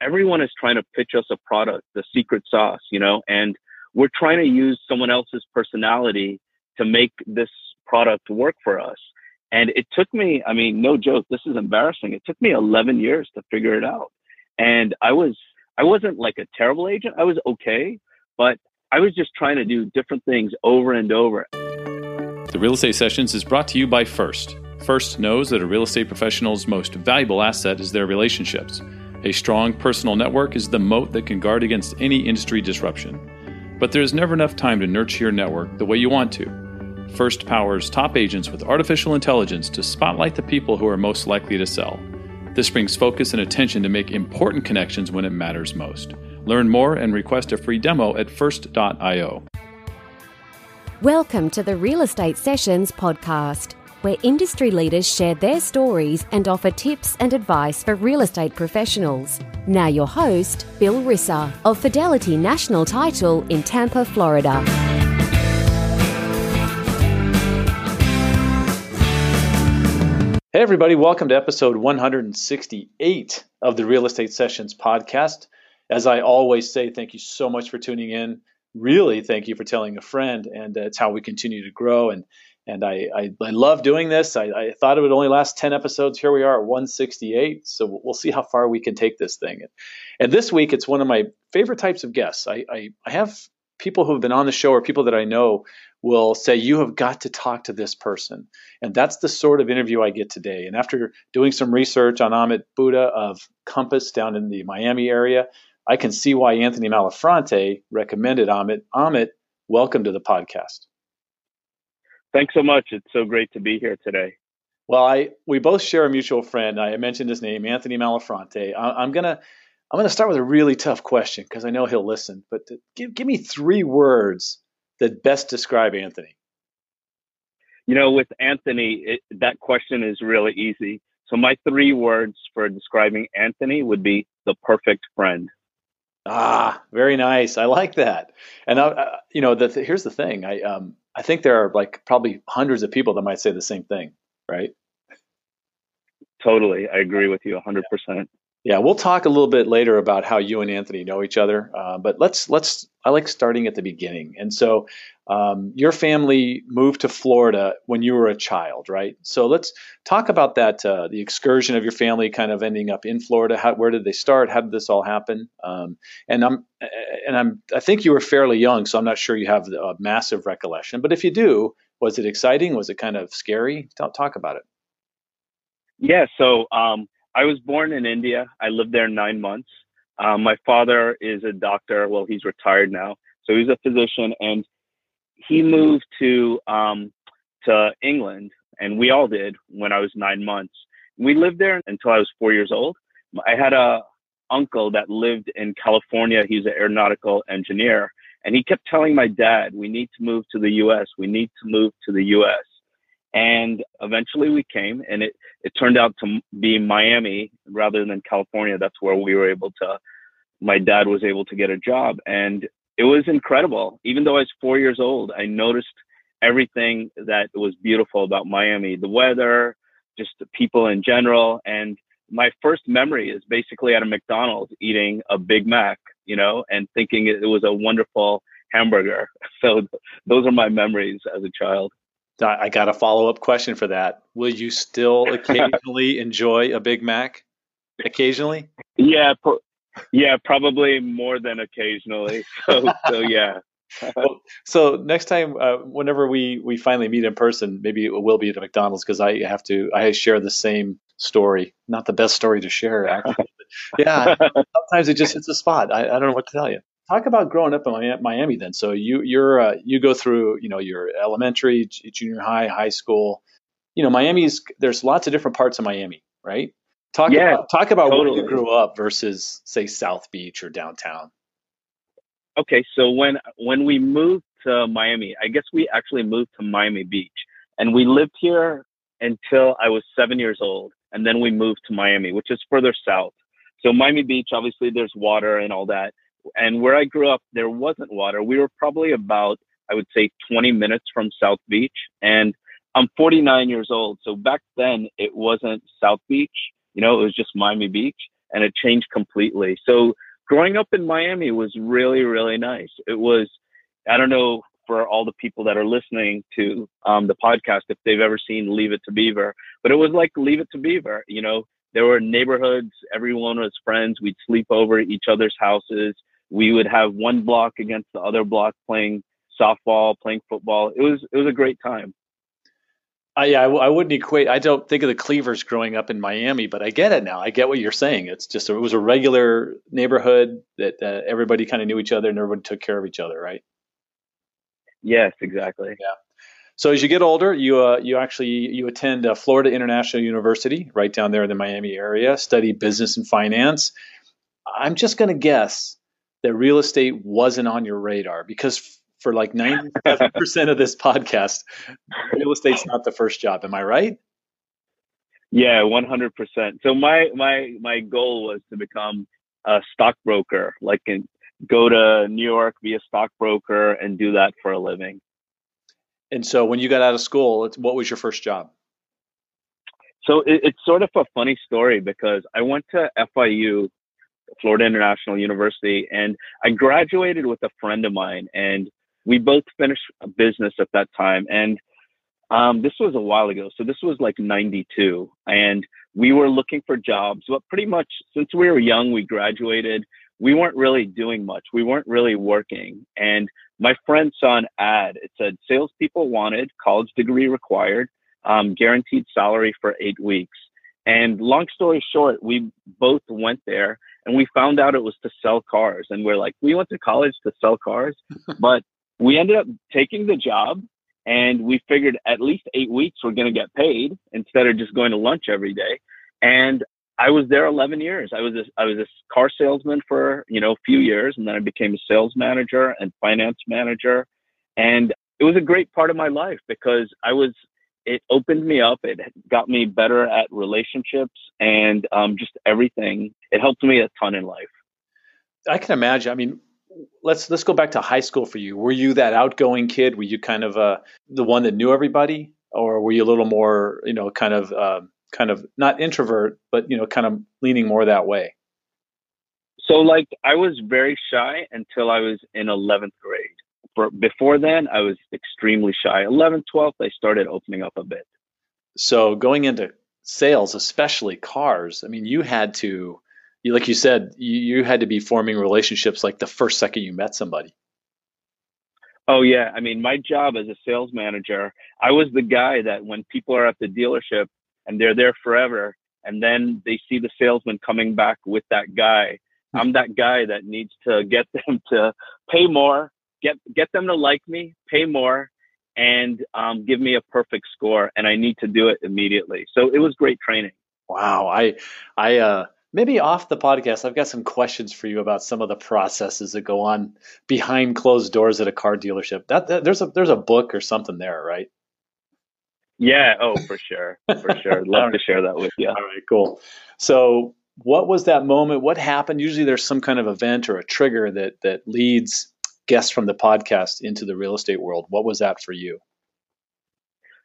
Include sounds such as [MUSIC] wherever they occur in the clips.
everyone is trying to pitch us a product, the secret sauce, you know, and we're trying to use someone else's personality to make this product work for us. And it took me, I mean, no joke, this is embarrassing. It took me 11 years to figure it out. And I was, I wasn't like a terrible agent. I was okay, but I was just trying to do different things over and over. The Real Estate Sessions is brought to you by First. First knows that a real estate professional's most valuable asset is their relationships. A strong personal network is the moat that can guard against any industry disruption. But there is never enough time to nurture your network the way you want to. First powers top agents with artificial intelligence to spotlight the people who are most likely to sell. This brings focus and attention to make important connections when it matters most. Learn more and request a free demo at first.io. Welcome to the Real Estate Sessions podcast where industry leaders share their stories and offer tips and advice for real estate professionals. Now, your host, Bill Risser of Fidelity National Title in Tampa, Florida. Hey, everybody, welcome to episode 168 of the Real Estate Sessions podcast. As I always say, thank you so much for tuning in. Really, thank you for telling a friend, and uh, it's how we continue to grow. And and I, I, I love doing this. I, I, thought it would only last 10 episodes. Here we are at 168. So we'll see how far we can take this thing. And this week, it's one of my favorite types of guests. I, I, I have people who have been on the show or people that I know will say, You have got to talk to this person. And that's the sort of interview I get today. And after doing some research on Amit Buddha of Compass down in the Miami area, I can see why Anthony Malafronte recommended Amit. Amit, welcome to the podcast. Thanks so much. It's so great to be here today. Well, I we both share a mutual friend. I mentioned his name, Anthony Malafronte. I, am gonna I'm gonna start with a really tough question because I know he'll listen. But to, give give me three words that best describe Anthony. You know, with Anthony, it, that question is really easy. So my three words for describing Anthony would be the perfect friend. Ah, very nice. I like that. And I, uh, you know, the, here's the thing. I um, I think there are like probably hundreds of people that might say the same thing, right? Totally. I agree with you 100%. Yeah, we'll talk a little bit later about how you and Anthony know each other. Uh, but let's let's. I like starting at the beginning. And so, um, your family moved to Florida when you were a child, right? So let's talk about that. Uh, the excursion of your family, kind of ending up in Florida. How, where did they start? How did this all happen? Um, and I'm and I'm. I think you were fairly young, so I'm not sure you have a massive recollection. But if you do, was it exciting? Was it kind of scary? Talk, talk about it. Yeah. So. Um, I was born in India. I lived there nine months. Um, my father is a doctor. Well, he's retired now, so he's a physician, and he moved to um, to England, and we all did when I was nine months. We lived there until I was four years old. I had a uncle that lived in California. He's an aeronautical engineer, and he kept telling my dad, "We need to move to the U.S. We need to move to the U.S." And eventually we came and it, it turned out to be Miami rather than California. That's where we were able to, my dad was able to get a job and it was incredible. Even though I was four years old, I noticed everything that was beautiful about Miami, the weather, just the people in general. And my first memory is basically at a McDonald's eating a Big Mac, you know, and thinking it was a wonderful hamburger. [LAUGHS] So those are my memories as a child. I got a follow up question for that. Will you still [LAUGHS] occasionally enjoy a Big Mac? Occasionally? Yeah, pro- yeah, probably more than occasionally. So, so [LAUGHS] yeah. well, so next time, uh, whenever we we finally meet in person, maybe it will be at McDonald's because I have to. I share the same story. Not the best story to share, actually. yeah, [LAUGHS] sometimes it just hits a spot. I, I don't know what to tell you talk about growing up in Miami then. So you you're uh, you go through you know your elementary, junior high, high school. You know Miami's there's lots of different parts of Miami, right? Talk yeah, about talk about totally. where you grew up versus say South Beach or downtown. Okay, so when when we moved to Miami, I guess we actually moved to Miami Beach, and we lived here until I was seven years old, and then we moved to Miami, which is further south. So Miami Beach, obviously, there's water and all that, and where I grew up, there wasn't water. We were probably about, I would say, 20 minutes from South Beach. And I'm 49 years old. So back then, it wasn't South Beach. You know, it was just Miami Beach. and it changed completely. So growing up in Miami was really, really nice. It was, I don't know for all the people that are listening to um, the podcast if they've ever seen Leave It to Beaver, but it was like Leave It to Beaver. You know, there were neighborhoods, everyone was friends. We'd sleep over at each other's houses. We would have one block against the other block playing softball, playing football. It was it was a great time. I, yeah, I, I, wouldn't equate. I don't think of the Cleavers growing up in Miami, but I get it now. I get what you're saying. It's just it was a regular neighborhood that uh, everybody kind of knew each other and everybody took care of each other, right? Yes, exactly. Yeah. So as you get older, you uh, you actually you attend uh, Florida International University right down there in the Miami area, study business and finance. I'm just going to guess that real estate wasn't on your radar because for like 97% of this podcast, real estate's not the first job. Am I right? Yeah, 100%. So my my my goal was to become a stockbroker, like in, go to New York, be a stockbroker and do that for a living. And so when you got out of school, what was your first job? So it, it's sort of a funny story because I went to FIU, Florida International University, and I graduated with a friend of mine and we both finished a business at that time. And um, this was a while ago. So this was like 92. And we were looking for jobs. But pretty much since we were young, we graduated. We weren't really doing much. We weren't really working. And my friend saw an ad. It said salespeople wanted, college degree required, um, guaranteed salary for eight weeks. And long story short, we both went there and we found out it was to sell cars. And we're like, we went to college to sell cars, [LAUGHS] but we ended up taking the job and we figured at least eight weeks we're going to get paid instead of just going to lunch every day. And I was there 11 years. I was a, I was a car salesman for you know a few years, and then I became a sales manager and finance manager. And it was a great part of my life because I was. It opened me up. It got me better at relationships and um, just everything. It helped me a ton in life. I can imagine. I mean, let's let's go back to high school for you. Were you that outgoing kid? Were you kind of uh, the one that knew everybody, or were you a little more, you know, kind of uh, kind of not introvert, but you know, kind of leaning more that way? So, like, I was very shy until I was in 11th grade. For before then, I was extremely shy. 11th, 12th, I started opening up a bit. So, going into sales, especially cars, I mean, you had to you, like you said, you, you had to be forming relationships like the first second you met somebody. Oh yeah, I mean, my job as a sales manager, I was the guy that when people are at the dealership and they're there forever, and then they see the salesman coming back with that guy, hmm. I'm that guy that needs to get [LAUGHS] them to pay more, get get them to like me, pay more, and um, give me a perfect score, and I need to do it immediately. So it was great training. Wow, I I uh maybe off the podcast, I've got some questions for you about some of the processes that go on behind closed doors at a car dealership. That, that there's a there's a book or something there, right? Yeah. Oh, for sure, for sure. Love [LAUGHS] to share that with you. All right. Cool. So, what was that moment? What happened? Usually, there's some kind of event or a trigger that that leads guests from the podcast into the real estate world. What was that for you?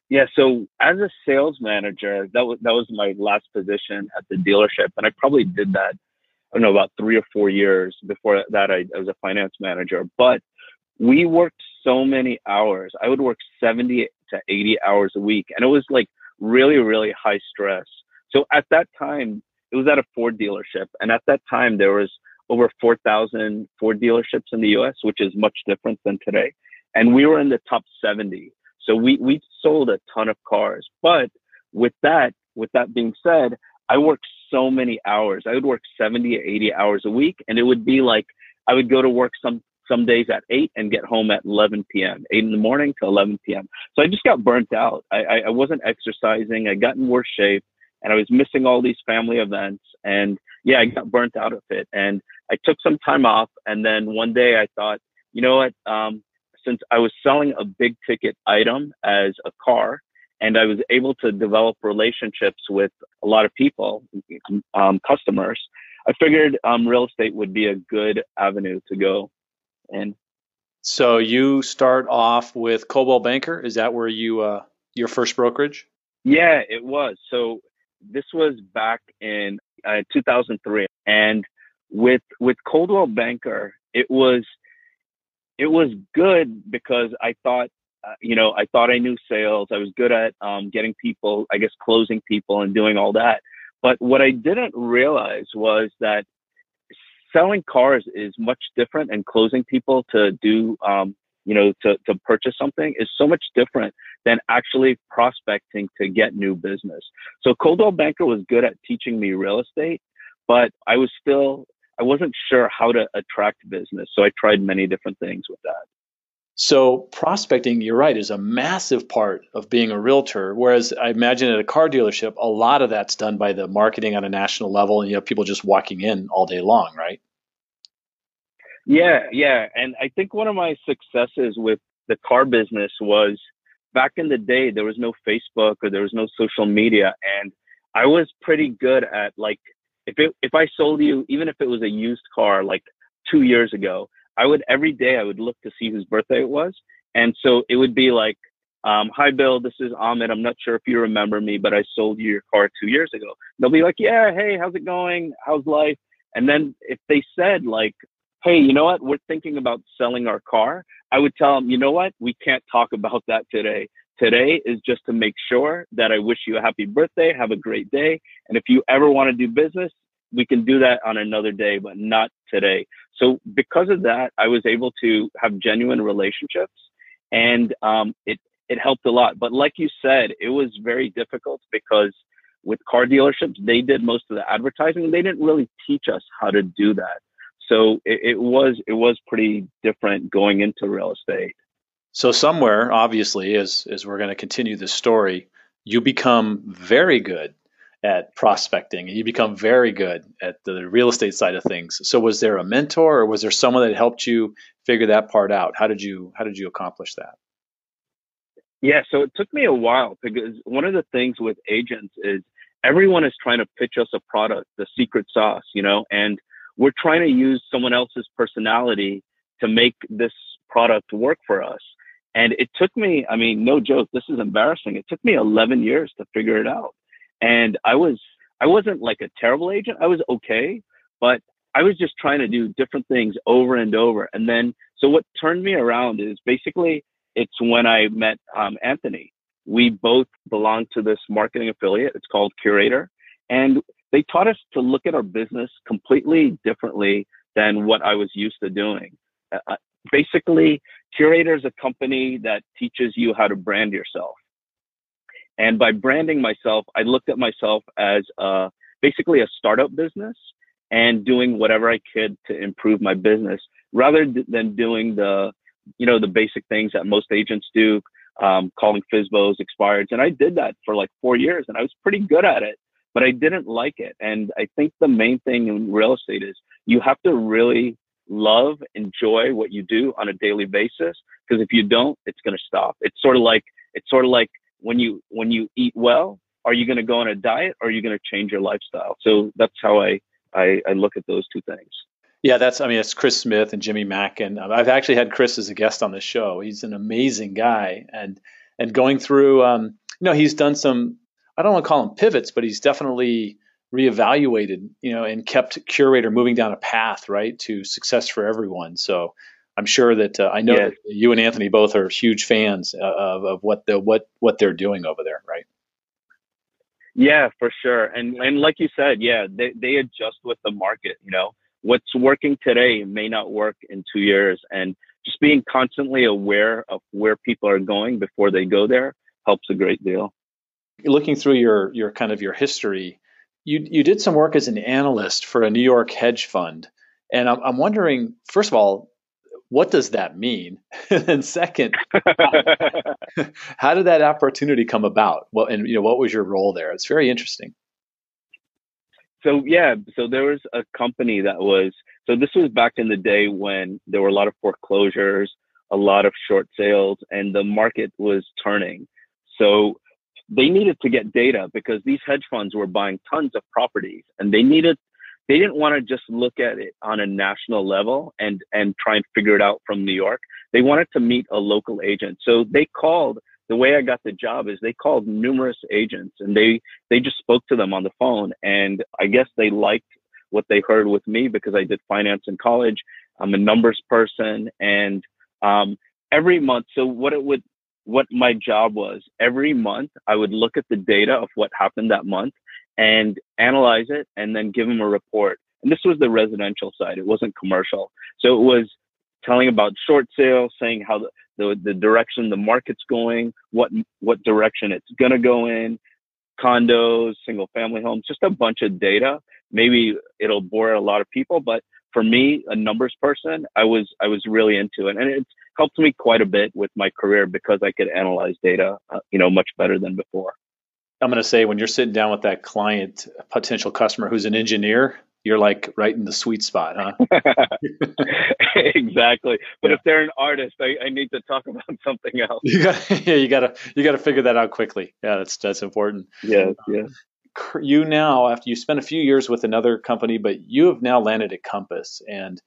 Yeah, so as a sales manager, that was that was my last position at the dealership, and I probably did that. I don't know about three or four years before that. I, I was a finance manager, but we worked so many hours. I would work seventy to eighty hours a week, and it was like really, really high stress. So at that time, it was at a Ford dealership, and at that time there was over 4,000 Ford dealerships in the U.S., which is much different than today, and we were in the top 70. So we, we sold a ton of cars. But with that, with that being said, I worked so many hours. I would work 70 or 80 hours a week. And it would be like, I would go to work some, some days at eight and get home at 11 PM, eight in the morning to 11 PM. So I just got burnt out. I, I, I wasn't exercising. I got in worse shape and I was missing all these family events. And yeah, I got burnt out of it. And I took some time off. And then one day I thought, you know what? Um, since I was selling a big ticket item as a car and I was able to develop relationships with a lot of people, um, customers, I figured um, real estate would be a good avenue to go in. So you start off with Coldwell Banker. Is that where you uh, your first brokerage? Yeah, it was. So this was back in uh, 2003, and with with Coldwell Banker, it was it was good because I thought, uh, you know, I thought I knew sales. I was good at um, getting people, I guess, closing people and doing all that. But what I didn't realize was that selling cars is much different and closing people to do, um, you know, to, to purchase something is so much different than actually prospecting to get new business. So Coldwell Banker was good at teaching me real estate, but I was still I wasn't sure how to attract business. So I tried many different things with that. So prospecting, you're right, is a massive part of being a realtor. Whereas I imagine at a car dealership, a lot of that's done by the marketing on a national level, and you have people just walking in all day long, right? Yeah, yeah. And I think one of my successes with the car business was back in the day, there was no Facebook or there was no social media. And I was pretty good at like if it if I sold you, even if it was a used car like two years ago, I would every day I would look to see whose birthday it was, and so it would be like, um, "Hi Bill, this is Amit. I'm not sure if you remember me, but I sold you your car two years ago." They'll be like, "Yeah, hey, how's it going? How's life?" And then if they said like, "Hey, you know what? We're thinking about selling our car," I would tell them, "You know what? We can't talk about that today." Today is just to make sure that I wish you a happy birthday, have a great day. And if you ever want to do business, we can do that on another day, but not today. So because of that, I was able to have genuine relationships and um, it, it helped a lot. But like you said, it was very difficult because with car dealerships, they did most of the advertising. They didn't really teach us how to do that. So it, it was it was pretty different going into real estate. So somewhere, obviously, as as we're going to continue this story, you become very good at prospecting and you become very good at the real estate side of things. So was there a mentor or was there someone that helped you figure that part out? How did you how did you accomplish that? Yeah, so it took me a while because one of the things with agents is everyone is trying to pitch us a product, the secret sauce, you know, and we're trying to use someone else's personality to make this product work for us. And it took me, I mean, no joke, this is embarrassing. It took me 11 years to figure it out. And I was, I wasn't like a terrible agent. I was okay, but I was just trying to do different things over and over. And then, so what turned me around is basically it's when I met um, Anthony. We both belong to this marketing affiliate. It's called Curaytor. And they taught us to look at our business completely differently than what I was used to doing. Uh, uh, basically, Curaytor is a company that teaches you how to brand yourself. And by branding myself, I looked at myself as uh, basically a startup business and doing whatever I could to improve my business rather than doing the, you know, the basic things that most agents do, um, calling FSBOs, expireds. And I did that for like four years and I was pretty good at it, but I didn't like it. And I think the main thing in real estate is you have to really love, enjoy what you do on a daily basis. Because if you don't, it's going to stop. It's sort of like, it's sort of like when you when you eat well, are you going to go on a diet or are you going to change your lifestyle? So that's how I, I, I look at those two things. Yeah, that's I mean it's Chris Smith and Jimmy Mack and I've actually had Chris as a guest on the show. He's an amazing guy, and and going through, um, you know, he's done some. I don't want to call him pivots, but he's definitely reevaluated, you know, and kept Curaytor moving down a path right to success for everyone. So I'm sure that uh, I know yes. that you and Anthony both are huge fans uh, of, of what the what what they're doing over there, right? Yeah, for sure. And and like you said, yeah, they they adjust with the market. You know, what's working today may not work in two years, and just being constantly aware of where people are going before they go there helps a great deal. Looking through your your kind of your history, you you did some work as an analyst for a New York hedge fund, and I'm, I'm wondering, first of all, what does that mean? [LAUGHS] and second, [LAUGHS] how did that opportunity come about? Well, and you know, what was your role there? It's very interesting. So yeah, so there was a company that was so this was back in the day when there were a lot of foreclosures, a lot of short sales, and the market was turning. So they needed to get data because these hedge funds were buying tons of properties and they needed they didn't want to just look at it on a national level and and try and figure it out from New York. They wanted to meet a local agent. So they called the way I got the job is they called numerous agents and they they just spoke to them on the phone and I guess they liked what they heard with me because I did finance in college. I'm a numbers person and um, every month so what it would what my job was every month I would look at the data of what happened that month and analyze it and then give them a report. And this was the residential side. It wasn't commercial. So it was telling about short sales, saying how the, the, the direction the market's going, what what direction it's gonna go in, condos, single family homes, just a bunch of data. Maybe it'll bore a lot of people, but for me, a numbers person, I was I was really into it, and it's helped me quite a bit with my career because I could analyze data, uh, you know, much better than before. I'm going to say when you're sitting down with that client, potential customer who's an engineer, you're like right in the sweet spot, huh? [LAUGHS] exactly. But yeah. if they're an artist, I, I, need to talk [LAUGHS] about something else. You got, [LAUGHS] yeah, you got to you got to figure that out quickly. Yeah, that's that's important. Yeah, yeah. You now, after you spent a few years with another company, but you have now landed at Compass, and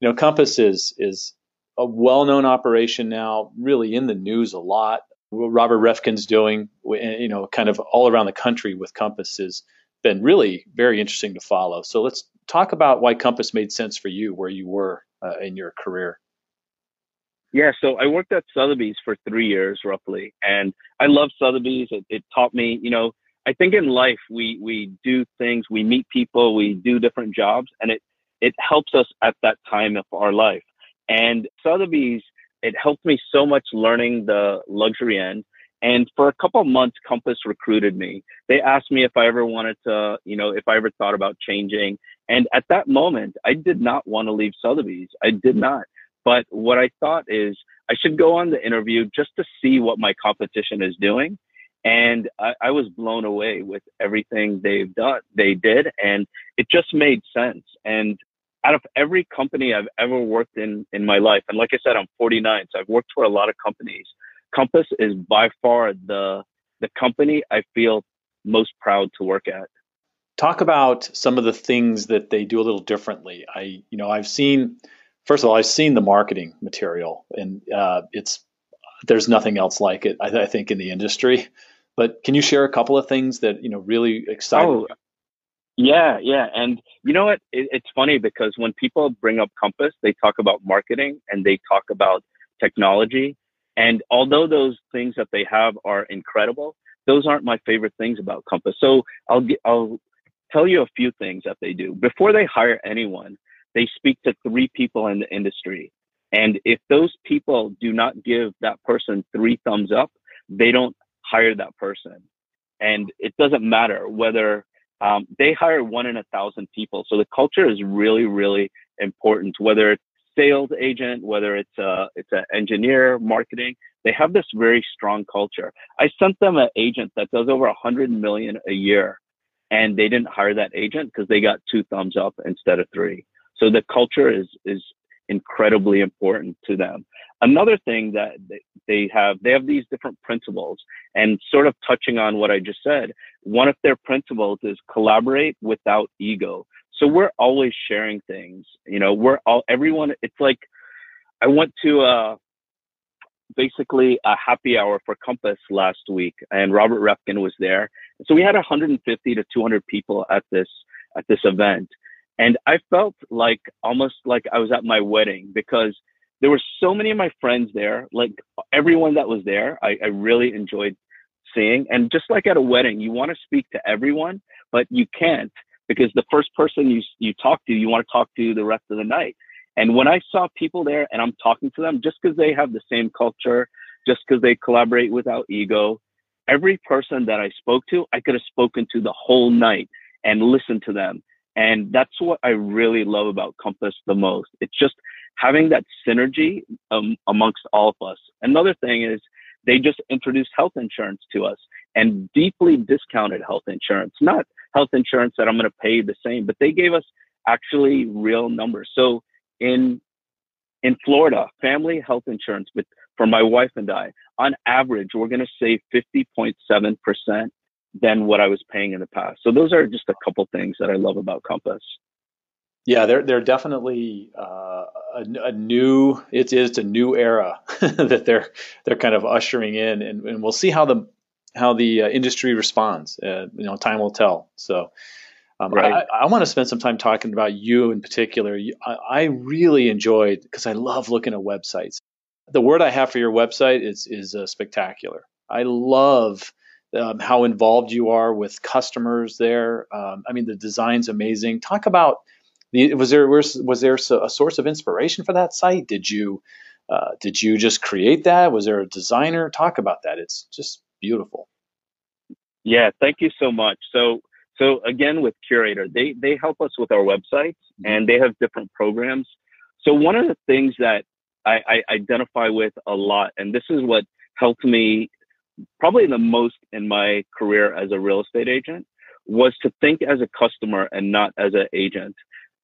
you know Compass is is a well-known operation now, really in the news a lot. What Robert Reffkin's doing, you know, kind of all around the country with Compass is been really very interesting to follow. So let's talk about why Compass made sense for you where you were uh, in your career. Yeah, so I worked at Sotheby's for three years roughly, and I love Sotheby's. It, it taught me, you know, I think in life we we do things, we meet people, we do different jobs, and it it helps us at that time of our life. And Sotheby's, it helped me so much learning the luxury end and for a couple of months, Compass recruited me. They asked me if I ever wanted to, you know, if I ever thought about changing. And at that moment, I did not want to leave Sotheby's. I did not. But what I thought is I should go on the interview just to see what my competition is doing. And I, I was blown away with everything they've done, they did. And it just made sense. And out of every company I've ever worked in in my life, and like I said, I'm 49, so I've worked for a lot of companies. Compass is by far the the company I feel most proud to work at. Talk about some of the things that they do a little differently. I, you know, I've seen. First of all, I've seen the marketing material, and uh, it's there's nothing else like it. I, I, think in the industry. But can you share a couple of things that you know really excite? Oh, yeah, yeah, and you know what? It, it's funny because when people bring up Compass, they talk about marketing and they talk about technology, and although those things that they have are incredible, those aren't my favorite things about Compass. So I'll I'll tell you a few things that they do. Before they hire anyone, they speak to three people in the industry. And if those people do not give that person three thumbs up, they don't hire that person. And it doesn't matter whether um, they hire one in a thousand people. So the culture is really, really important, whether it's sales agent, whether it's a it's an engineer, marketing, they have this very strong culture. I sent them an agent that does over a hundred million a year, and they didn't hire that agent because they got two thumbs up instead of three. So the culture is is incredibly important to them. Another thing that they have, they have these different principles and sort of touching on what I just said. One of their principles is collaborate without ego. So we're always sharing things. You know, we're all everyone. It's like I went to uh, basically a happy hour for Compass last week, and Robert Reffkin was there. So we had 150 to 200 people at this at this event, and I felt like almost like I was at my wedding because there were so many of my friends there. Like everyone that was there, I, I really enjoyed seeing. And just like at a wedding, you want to speak to everyone, but you can't because the first person you you talk to, you want to talk to the rest of the night. And when I saw people there and I'm talking to them, just because they have the same culture, just because they collaborate without ego, every person that I spoke to, I could have spoken to the whole night and listened to them. And that's what I really love about Compass the most. It's just having that synergy um, amongst all of us. Another thing is they just introduced health insurance to us and deeply discounted health insurance, not health insurance that I'm going to pay the same, but they gave us actually real numbers. So in in Florida, family health insurance with for my wife and I, on average, we're going to save 50.7 percent than what I was paying in the past. So those are just a couple things that I love about Compass. Yeah, they're they're definitely uh, a, a, new it is a new era [LAUGHS] that they're they're kind of ushering in, and, and we'll see how the how the uh, industry responds. Uh, you know, time will tell. So. Um, right. I, I want to spend some time talking about you in particular. I, I really enjoyed because I love looking at websites. The word I have for your website is is uh, spectacular. I love um, how involved you are with customers there. Um, I mean, the design's amazing. Talk about the, was there was, was there a source of inspiration for that site? Did you uh, did you just create that? Was there a designer? Talk about that. It's just beautiful. Yeah, thank you so much. So so again with Curaytor, they they help us with our websites and they have different programs. So one of the things that I, I identify with a lot, and this is what helped me probably the most in my career as a real estate agent, was to think as a customer and not as an agent.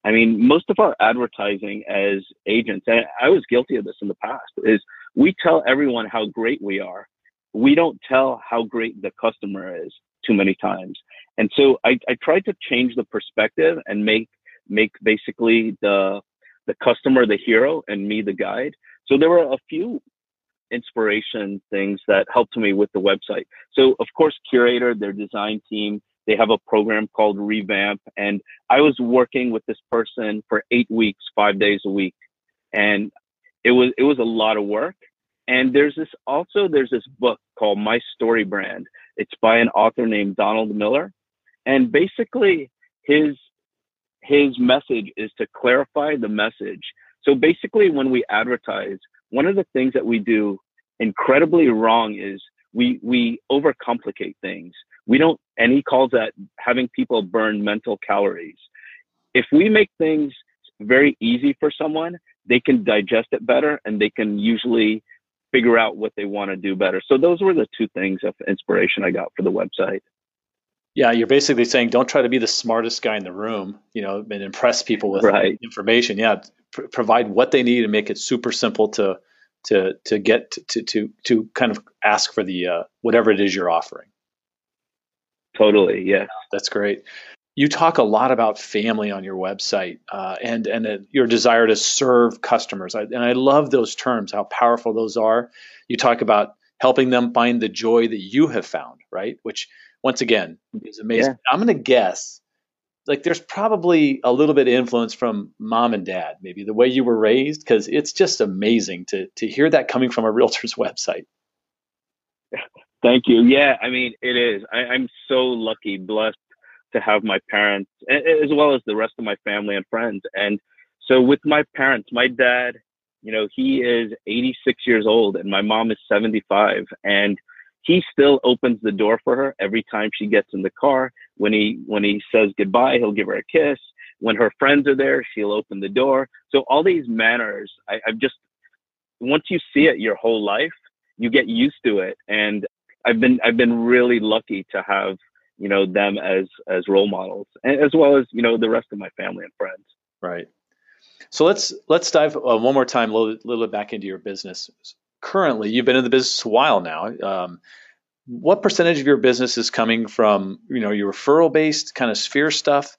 I mean, most of our advertising as agents, and I was guilty of this in the past, is we tell everyone how great we are. We don't tell how great the customer is too many times. And so I, I tried to change the perspective and make make basically the the customer the hero and me the guide. So there were a few inspiration things that helped me with the website. So of course, Curaytor, their design team, they have a program called Revamp, and I was working with this person for eight weeks, five days a week, and it was it was a lot of work. And there's this also there's this book called My Story Brand. It's by an author named Donald Miller, and basically his his message is to clarify the message. So basically, when we advertise, one of the things that we do incredibly wrong is we we overcomplicate things. We don't, and he calls that having people burn mental calories. If we make things very easy for someone, they can digest it better and they can usually figure out what they want to do better. So those were the two things of inspiration I got for the website. Yeah, you're basically saying don't try to be the smartest guy in the room, you know, and impress people with right. information. Yeah, pr- provide what they need and make it super simple to to to get to to to kind of ask for the uh, whatever it is you're offering. Totally, yeah. That's great. You talk a lot about family on your website uh, and and uh, your desire to serve customers, I, and I love those terms. How powerful those are. You talk about helping them find the joy that you have found, right? Which once again is amazing. Yeah. I'm going to guess like there's probably a little bit of influence from mom and dad, maybe the way you were raised, because it's just amazing to to hear that coming from a [LAUGHS] realtor's website. Thank you. Yeah, I mean, it is. I, I'm so lucky, blessed to have my parents, as well as the rest of my family and friends. And so, with my parents, my dad, you know, he is 86 years old, and my mom is 75, and he still opens the door for her every time she gets in the car. When he when he says goodbye, he'll give her a kiss. When her friends are there, she'll open the door. So all these manners, I, I've just once you see it your whole life, you get used to it. And I've been I've been really lucky to have you know them as as role models, as well as you know the rest of my family and friends. Right. So let's let's dive uh, one more time a little, little bit back into your business. Currently, you've been in the business a while now. Um, what percentage of your business is coming from you know your referral based kind of sphere stuff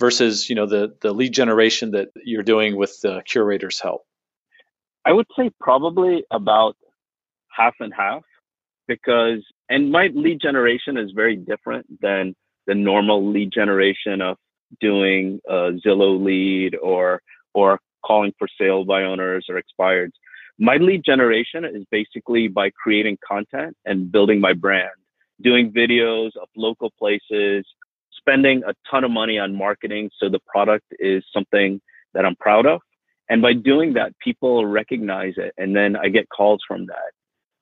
versus you know the the lead generation that you're doing with the Curaytor's help? I would say probably about half and half because and my lead generation is very different than the normal lead generation of doing a Zillow lead or or calling for sale by owners or expireds. My lead generation is basically by creating content and building my brand, doing videos of local places, spending a ton of money on marketing so the product is something that I'm proud of. And by doing that, people recognize it and then I get calls from that.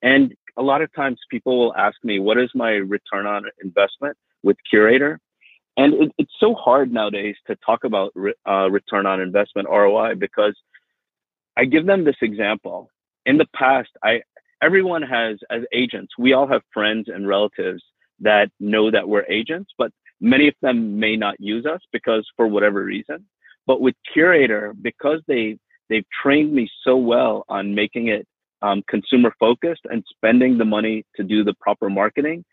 And a lot of times people will ask me, what is my return on investment with Curaytor? And it, it's so hard nowadays to talk about re, uh, return on investment ROI because I give them this example. In the past, I everyone has as agents, we all have friends and relatives that know that we're agents, but many of them may not use us because for whatever reason. But with Curaytor, because they they've trained me so well on making it um, consumer focused and spending the money to do the proper marketing.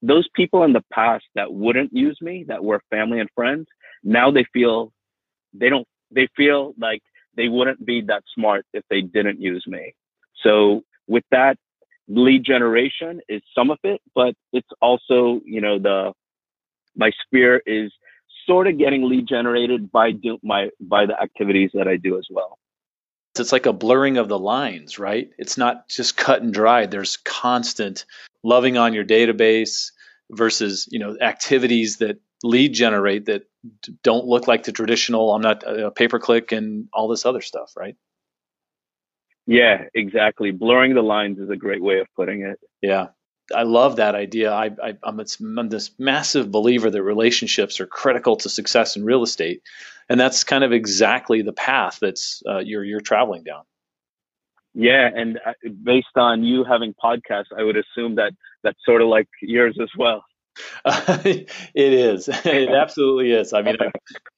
Those people in the past that wouldn't use me, that were family and friends, now they feel they don't, they feel like they wouldn't be that smart if they didn't use me. So with that, lead generation is some of it, but it's also, you know, the my sphere is sort of getting lead generated by do my by the activities that I do as well. It's like a blurring of the lines, right? It's not just cut and dried. There's constant loving on your database versus, you know, activities that lead generate that don't look like the traditional I'm not a uh, pay per click and all this other stuff, right? Yeah, exactly. Blurring the lines is a great way of putting it. Yeah. I love that idea. I, am this massive believer that relationships are critical to success in real estate, and that's kind of exactly the path that's uh, you're you're traveling down. Yeah, and uh, based on you having podcasts, I would assume that that's sort of like yours as well. Uh, [LAUGHS] it is. [LAUGHS] It absolutely is. I mean, I've,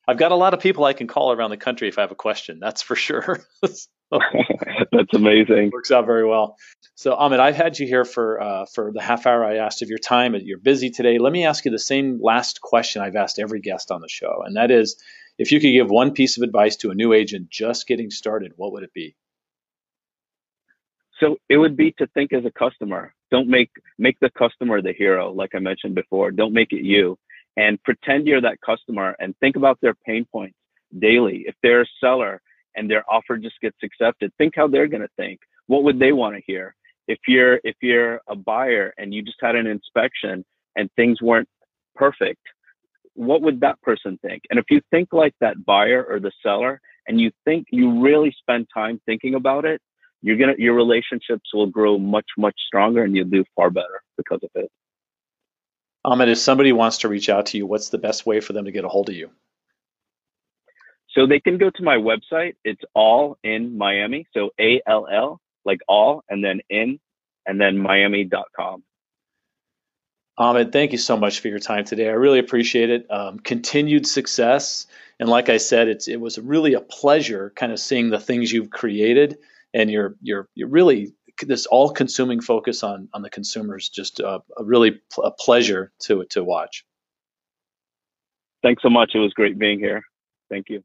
I've, got a lot of people I can call around the country if I have a question. That's for sure. [LAUGHS] That's amazing. Works out very well. So, Amit, I've had you here for uh, for the half hour I asked of your time. You're busy today. Let me ask you the same last question I've asked every guest on the show, and that is, if you could give one piece of advice to a new agent just getting started, what would it be? So it would be to think as a customer. Don't make make the customer the hero, like I mentioned before. Don't make it you, and pretend you're that customer and think about their pain points daily. If they're a seller and their offer just gets accepted, think how they're going to think. What would they want to hear? If you're if you're a buyer and you just had an inspection and things weren't perfect, what would that person think? And if you think like that buyer or the seller and you think you really spend time thinking about it, you're gonna your relationships will grow much much stronger and you'll do far better because of it. And if somebody wants to reach out to you, what's the best way for them to get a hold of you? So they can go to my website. It's all in Miami. So A L L, like all, and then in, and then miami.com. Amit, thank you so much for your time today. I really appreciate it. Um, continued success. And like I said, it's it was really a pleasure kind of seeing the things you've created and you're you're you're really this all-consuming focus on on the consumers. Just a, really pl- a pleasure to to watch. Thanks so much. It was great being here. Thank you.